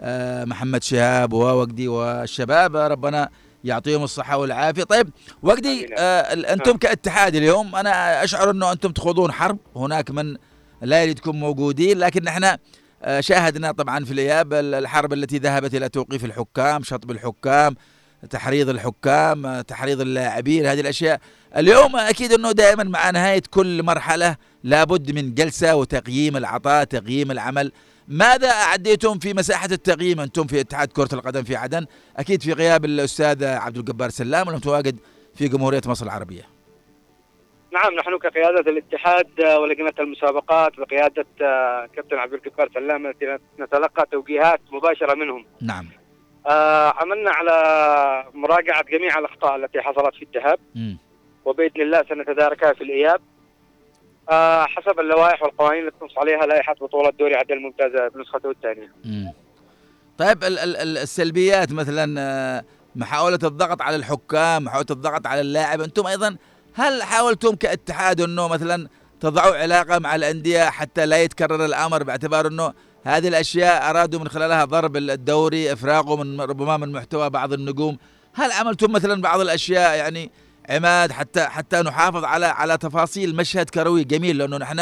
آه، محمد شهاب ووجدي والشباب. ربنا يعطيهم الصحة والعافية. طيب وجدي. آه ال- أنتم كاتحاد اليوم أنا أشعر إنه أنتم تخوضون حرب. هناك من لا يريدكم موجودين لكن إحنا آه، شاهدنا طبعا في الإياب ال- الحرب التي ذهبت إلى توقيف الحكام شطب الحكام تحريض الحكام تحريض اللاعبين هذه الأشياء. اليوم أكيد أنه دائما مع نهاية كل مرحلة لابد من جلسة وتقييم العطاء تقييم العمل. ماذا أعديتم في مساحة التقييم؟ أنتم في اتحاد كرة القدم في عدن أكيد في غياب الأستاذ عبد الجبار سلام المتواجد في جمهورية مصر العربية. نعم نحن كقيادة الاتحاد ولجنة المسابقات بقيادة كابتن عبد الجبار سلام نتلقى توجيهات مباشرة منهم. نعم. آه، عملنا على مراجعة جميع الأخطاء التي حصلت في الذهاب. وبإذن الله سنتداركها في الإياب آه، حسب اللوائح والقوانين التي تنص عليها لائحة بطولة دوري عدن الممتازة بنسخته الثانية. طيب ال- ال- ال- السلبيات مثلا آه، محاولة الضغط على الحكام محاولة الضغط على اللاعب أنتم أيضا هل حاولتم كاتحاد أنه مثلا تضعوا علاقة مع الأندية حتى لا يتكرر الأمر باعتبار أنه هذه الأشياء أرادوا من خلالها ضرب الدوري إفراغه من ربما من محتوى بعض النجوم. هل عملتم مثلا بعض الأشياء يعني عماد حتى حتى نحافظ على على تفاصيل مشهد كروي؟ جميل لأنه نحن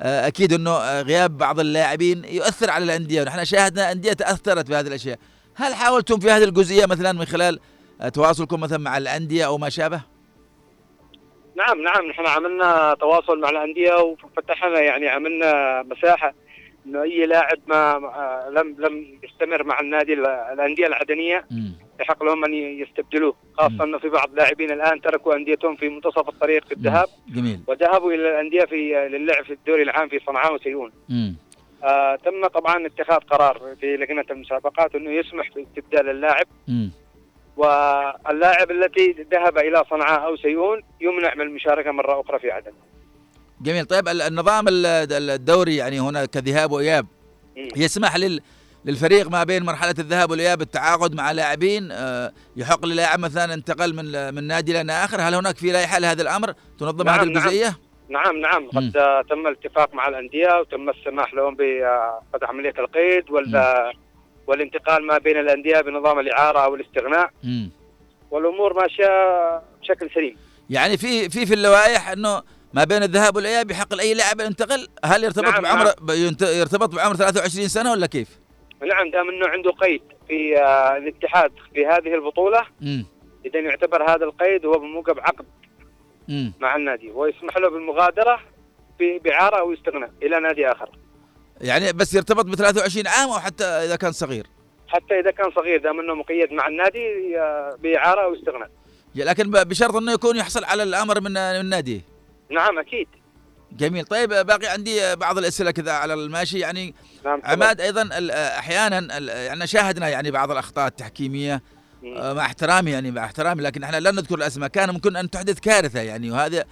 آه، أكيد إنه آه، غياب بعض اللاعبين يؤثر على الأندية ونحن شاهدنا أندية تأثرت بهذه الأشياء. هل حاولتم في هذه الجزئية مثلا من خلال آه، تواصلكم مثلا مع الأندية أو ما شابه؟ نعم نعم نحن عملنا تواصل مع الأندية وفتحنا يعني عملنا مساحة إنه أي لاعب ما لم لم يستمر مع النادي ال- الأندية العدنية مم. يحق لهم أن يستبدلوه خاصة أنه في بعض لاعبين الآن تركوا أنديتهم في منتصف الطريق في الذهاب جميل وذهبوا إلى الأندية في للعب في الدوري العام في صنعاء وسيئون. آه تم طبعا اتخاذ قرار في لجنة المسابقات أنه يسمح باستبدال اللاعب مم. واللاعب التي ذهب إلى صنعاء أو سيئون يمنع من المشاركة مرة أخرى في عدن جميل طيب ال- النظام ال- الدوري يعني هنا كذهاب وإياب. يسمح لل للفريق ما بين مرحلة الذهاب والإياب التعاقد مع لاعبين آه، يحق للاعب مثلا انتقل من من نادي إلى آخر هل هناك في لائحه لهذا الأمر تنظم نعم، هذه نعم. الجزئية؟ نعم نعم مم. قد آه، تم الاتفاق مع الأندية وتم السماح لهم بقد عملية القيد وال والانتقال ما بين الأندية بنظام الإعارة أو الاستغناء. والأمور ماشية بشكل سليم يعني في في في اللوائح إنه ما بين الذهاب والاياب يحق لاي لاعب ينتقل؟ هل يرتبط نعم، بعمر نعم. يرتبط بعمر 23 سنة ولا كيف؟ نعم دام إنه عنده قيد في آه، الاتحاد في هذه البطولة امم إذا يعتبر هذا القيد هو بموجب عقد امم مع النادي ويسمح له بالمغادرة ب- باعاره أو استغناء إلى نادي آخر. يعني بس يرتبط ب 23 عام أو حتى إذا كان صغير؟ حتى إذا كان صغير دام إنه مقيد مع النادي آه، باعاره أو استغناء. لكن بشرط إنه يكون يحصل على الأمر من من النادي نعم أكيد. جميل. طيب باقي عندي بعض الأسئلة كذا على الماشي. يعني نعم. عماد أيضا أحيانا يعني شاهدنا يعني بعض الأخطاء التحكيمية. آه، مع احترامي يعني مع احترامي لكن إحنا لا نذكر الأسماء. كان ممكن أن تحدث كارثة يعني وهذا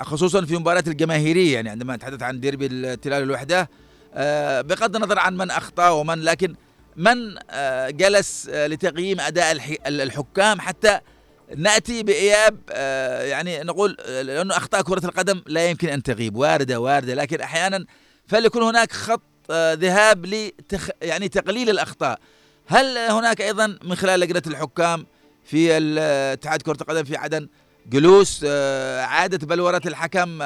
خصوصا في مباريات الجماهيرية يعني عندما نتحدث عن ديربي التلال الوحدة. آه، بغض النظر عن من أخطأ ومن لكن من آه، جلس لتقييم أداء الح- الحكام حتى نأتي بإياب آه، يعني نقول آه، لأنه أخطاء كرة القدم لا يمكن أن تغيب واردة واردة لكن أحيانا فليكن هناك خط آه، ذهاب لتخ يعني تقليل الأخطاء. هل هناك أيضا من خلال لجنة الحكام في اتحاد كرة القدم في عدن جلوس اعاده بلوره الحكم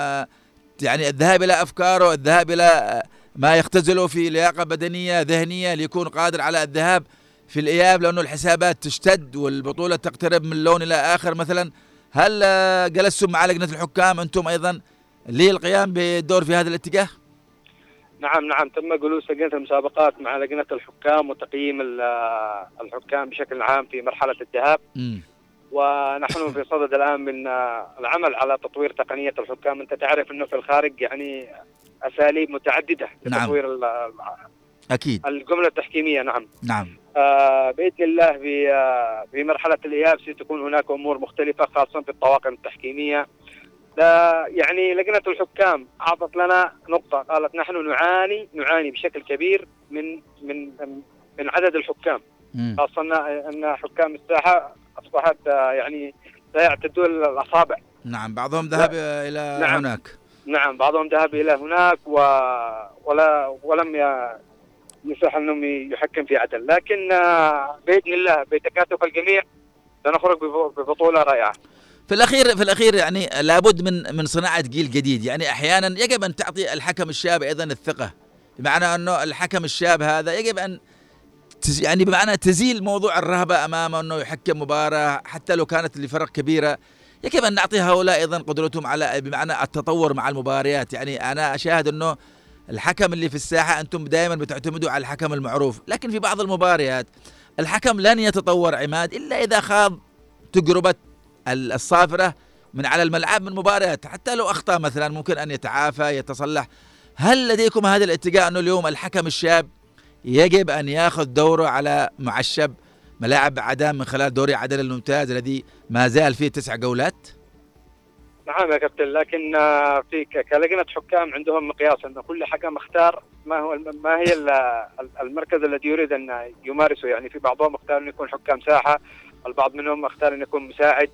يعني الذهاب إلى أفكاره الذهاب إلى ما يختزله في لياقة بدنية ذهنية ليكون قادر على الذهاب؟ في الإياب لأنه الحسابات تشتد والبطولة تقترب من لون إلى آخر. مثلا هل آه، جلستم مع لجنة الحكام أنتم أيضا للقيام بالدور في هذا الاتجاه؟ نعم نعم. تم جلوس لجنة المسابقات مع لجنة الحكام وتقييم آه، الحكام بشكل عام في مرحلة الذهاب. ونحن في صدد الآن من آه، العمل على تطوير تقنية الحكام. أنت تعرف إنه في الخارج يعني أساليب متعددة نعم. لتطوير ال- أكيد. الجملة التحكيمية نعم. نعم. آه، بإذن الله في آه، في مرحلة الإياب ستكون هناك أمور مختلفة خاصة في الطواقم التحكيمية. لا يعني لجنة الحكام أعطت لنا نقطة قالت نحن نعاني نعاني بشكل كبير من من من عدد الحكام. أن أن حكام الساحة أصبحت آه، يعني لا يعتدون الأصابع. نعم بعضهم ذهب إلى نعم. هناك. نعم بعضهم ذهب إلى هناك و... ولا ولم ي... يصح إنهم يحكم في عدن لكن آه، بإذن الله بتكاتف الجميع سنخرج بب- ببطولة رائعة. في الأخير في الأخير يعني لابد من من صناعة جيل جديد. يعني أحيانا يجب أن تعطي الحكم الشاب أيضا الثقة. بمعنى أنه الحكم الشاب هذا يجب أن يعني بمعنى تزيل موضوع الرهبة أمامه أنه يحكم مباراة حتى لو كانت لفرق كبيرة. يجب أن نعطي هؤلاء أيضا قدرتهم على بمعنى التطور مع المباريات. يعني أنا أشاهد أنه الحكم اللي في الساحة أنتم دائما بتعتمدوا على الحكم المعروف لكن في بعض المباريات الحكم لن يتطور عماد إلا إذا خاض تجربة ال- الصافرة من على الملعب من مباريات حتى لو أخطأ مثلا ممكن أن يتعافى يتصلح. هل لديكم هذا الاتجاه أنه اليوم الحكم الشاب يجب أن ياخذ دوره على معشب ملاعب عدن من خلال دوري عدن الممتاز الذي ما زال فيه تسع جولات؟ نعم يا كابتن لكن آه، في ك- كلجنة حكام عندهم مقياس ان كل حكم اختار ما هو ما هي ال- ال- المركز الذي يريد أن يمارسه. يعني في بعضهم اختار ان يكون حكام ساحة البعض منهم اختار ان يكون مساعد.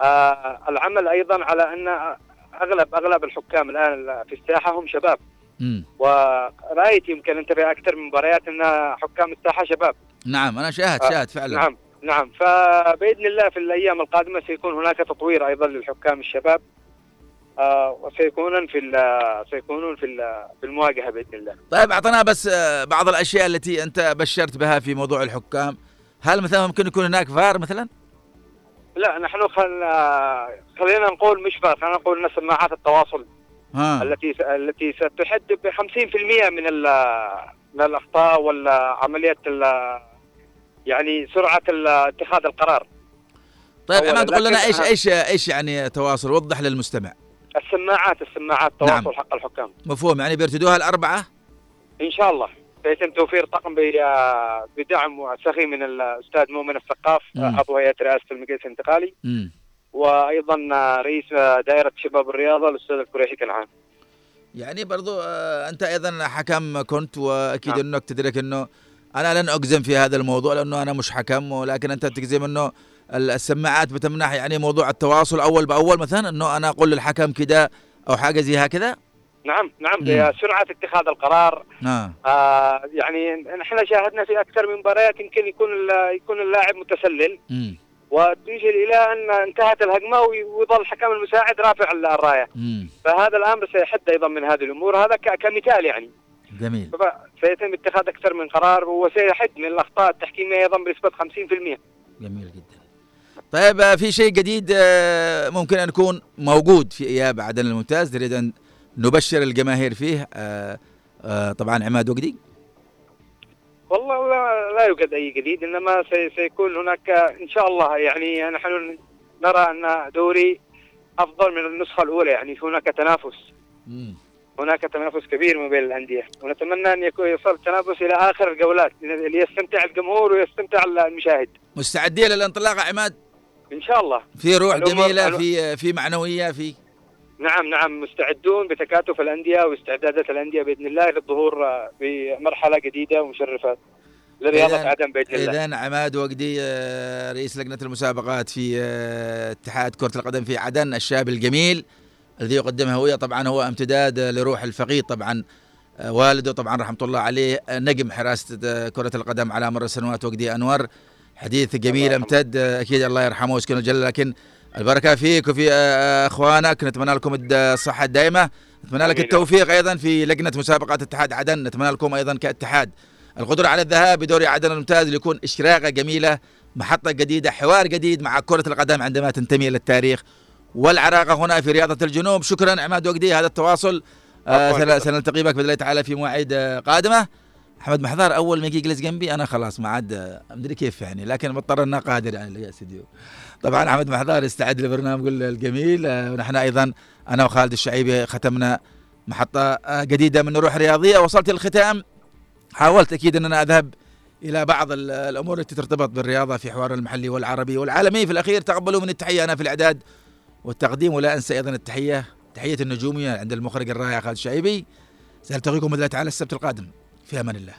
آه العمل أيضا على أن أغلب أغلب الحكام الآن في الساحة هم شباب. ورأيت يمكن أنت في أكثر من مباريات أن حكام الساحة شباب. نعم أنا شاهد آه، شاهد فعلا. نعم. نعم فبإذن الله في الأيام القادمة سيكون هناك تطوير أيضا للحكام الشباب آه وسيكونون في سيكونون في في المواجهة بإذن الله. طيب اعطنا بس آه، بعض الأشياء التي أنت بشرت بها في موضوع الحكام. هل مثلا ممكن يكون هناك فار مثلا؟ لا نحن خل... خلينا نقول مش فار خلينا نقول ان سماعات التواصل ها. التي التي ستحد ب 50% من ال- من الأخطاء وعمليه ال- يعني سرعة اتخاذ القرار. طيب عماد قل لنا إيش إيش إيش يعني تواصل؟ وضح للمستمع. السماعات السماعات تواصل نعم. حق الحكام. مفهوم يعني بيرتدوها الأربعة؟ إن شاء الله. سيتم توفير طقم بدعم سخي من الأستاذ مؤمن الثقاف مم. عضو هيئة رئاسة المجلس الانتقالي. امم وأيضا رئيس دائرة شباب الرياضة الأستاذ القريشي كنعان. يعني برضو آه، أنت أيضا حكم كنت وأكيد نعم. إنك تدرك إنه أنا لن أجزم في هذا الموضوع لأنه أنا مش حكم ولكن أنت تجزم إنه ال- السماعات بتمنح يعني موضوع التواصل أول بأول مثلا إنه أنا أقول للحكم كده أو حاجة زي هكذا؟ نعم نعم مم. بسرعة اتخاذ القرار. نعم. آه يعني نحن شاهدنا في أكثر من مباريات يمكن يكون يكون اللاعب متسلل. امم وتنشل إلى أن انتهت الهجمة ويظل الحكم المساعد رافع الراية. مم. فهذا الأمر سيحد أيضا من هذه الأمور. هذا كمثال يعني. جميل. سيتم اتخاذ أكثر من قرار وسيحد من الأخطاء التحكيميه أيضا بنسبة 50% جميل جدا. طيب آه، في شيء جديد آه، ممكن أن يكون موجود في إياب عدن الممتاز؟ نريد أن نبشر الجماهير فيه آه، طبعا عماد وقدي. والله لا, لا يوجد أي جديد إنما سي سيكون هناك إن شاء الله يعني نحن نرى أن دوري أفضل من النسخة الأولى يعني هناك تنافس. مم. هناك تنافس كبير ما بين الأندية. ونتمنى أن يكون يصل التنافس إلى آخر الجولات ليستمتع الجمهور ويستمتع المشاهد. مستعدين للانطلاق عماد؟ إن شاء الله. في روح الأ- في في معنوية في نعم نعم مستعدون بتكاتف الأندية واستعدادات الأندية بإذن الله للظهور آه، بمرحلة جديدة ومشرفة لرياضة إذن- عدن بإذن الله. اذا عماد وقدي آه، رئيس لجنة المسابقات في آه، اتحاد كرة القدم في عدن الشاب الجميل. الذي يقدم هويه طبعا هو امتداد لروح الفقيد طبعا والده طبعا رحمة الله عليه نجم حراسة كرة القدم على مر السنوات وقدي انور حديث جميل. أمتد. أكيد الله يرحمه ويسكنه الجنه لكن البركة فيك وفي أخوانك. نتمنى لكم الصحة الدائمة. نتمنى لك. التوفيق أيضا في لجنة مسابقات اتحاد عدن. نتمنى لكم أيضا كاتحاد القدرة على الذهاب بدوري عدن الممتاز ليكون إشراقة جميلة محطة جديدة حوار جديد مع كرة القدم عندما تنتمي إلى والعراقه هنا في رياضة الجنوب. شكرا عماد وقدي هذا التواصل. آه سنلتقي بك بإذن الله تعالى في مواعيد آه، قادمة. أحمد محضار أول ما يجي يجلس جنبي. أنا خلاص ما عاد آه، أدري كيف يعني لكن مضطر انه قادر يعني يا استديو طبعا أحمد محضار استعد لبرنامج الجميل. آه، ونحن أيضا أنا وخالد الشعيبي ختمنا محطة آه، جديدة من الروح الرياضيه وصلت الختام حاولت أكيد أن أنا أذهب إلى بعض ال- الأمور التي ترتبط بالرياضة في حوار المحلي والعربي والعالمي. في الأخير تقبلوا من التحية أنا في الإعداد. والتقديم ولا أنسى أيضا التحية تحية النجومية عند المخرج الرائع خالد الشعيبي سألتقيكم باذن الله تعالى السبت القادم. في أمان الله.